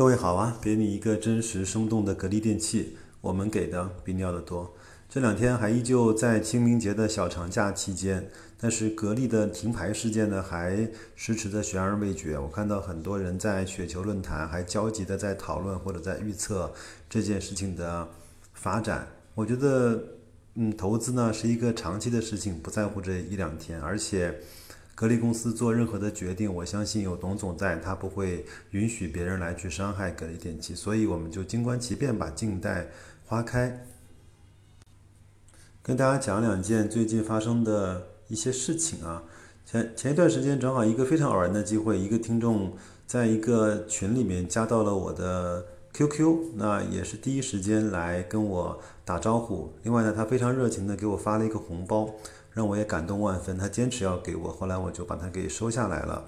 各位好啊，给你一个真实生动的格力电器，我们给的比你要的多。这两天还依旧在清明节的小长假期间，但是格力的停牌事件呢还迟迟的悬而未决。我看到很多人在雪球论坛还焦急的在讨论或者在预测这件事情的发展。我觉得，嗯，投资呢是一个长期的事情，不在乎这一两天，而且。格力公司做任何的决定，我相信有董总在，他不会允许别人来去伤害格力电器，所以我们就静观其变吧，静待花开。跟大家讲两件最近发生的一些事情啊，前前一段时间正好一个非常偶然的机会，一个听众在一个群里面加到了我的 QQ，那也是第一时间来跟我打招呼。另外呢，他非常热情的给我发了一个红包。让我也感动万分，他坚持要给我，后来我就把它给收下来了。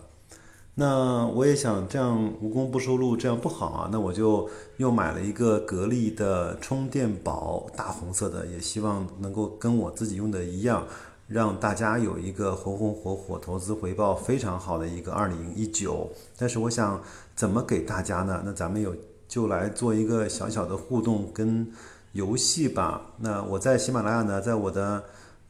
那我也想这样无功不收禄，这样不好啊。那我就又买了一个格力的充电宝，大红色的，也希望能够跟我自己用的一样，让大家有一个红红火火、投资回报非常好的一个二零一九。但是我想怎么给大家呢？那咱们有就来做一个小小的互动跟游戏吧。那我在喜马拉雅呢，在我的。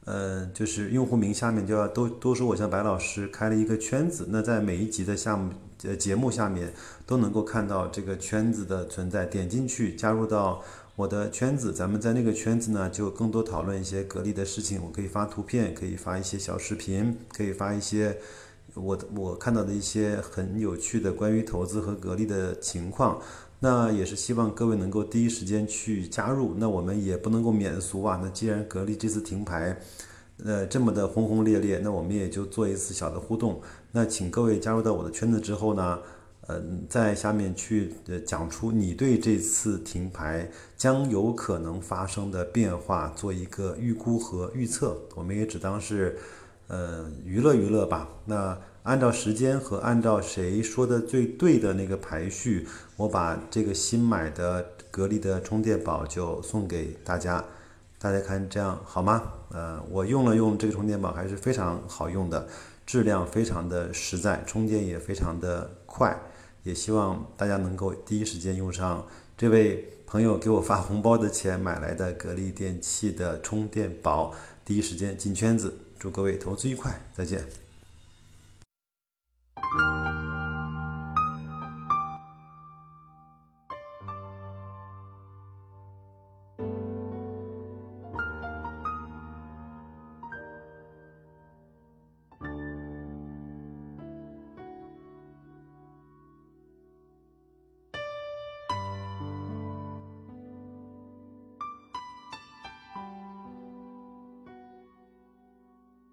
呃，就是用户名下面就要都都说我像白老师开了一个圈子，那在每一集的项目呃节目下面都能够看到这个圈子的存在，点进去加入到我的圈子，咱们在那个圈子呢就更多讨论一些格力的事情，我可以发图片，可以发一些小视频，可以发一些我我看到的一些很有趣的关于投资和格力的情况。那也是希望各位能够第一时间去加入。那我们也不能够免俗啊。那既然格力这次停牌，呃，这么的轰轰烈烈，那我们也就做一次小的互动。那请各位加入到我的圈子之后呢，嗯，在下面去讲出你对这次停牌将有可能发生的变化做一个预估和预测。我们也只当是，呃，娱乐娱乐吧。那。按照时间和按照谁说的最对的那个排序，我把这个新买的格力的充电宝就送给大家。大家看这样好吗？呃，我用了用这个充电宝还是非常好用的，质量非常的实在，充电也非常的快。也希望大家能够第一时间用上这位朋友给我发红包的钱买来的格力电器的充电宝，第一时间进圈子。祝各位投资愉快，再见。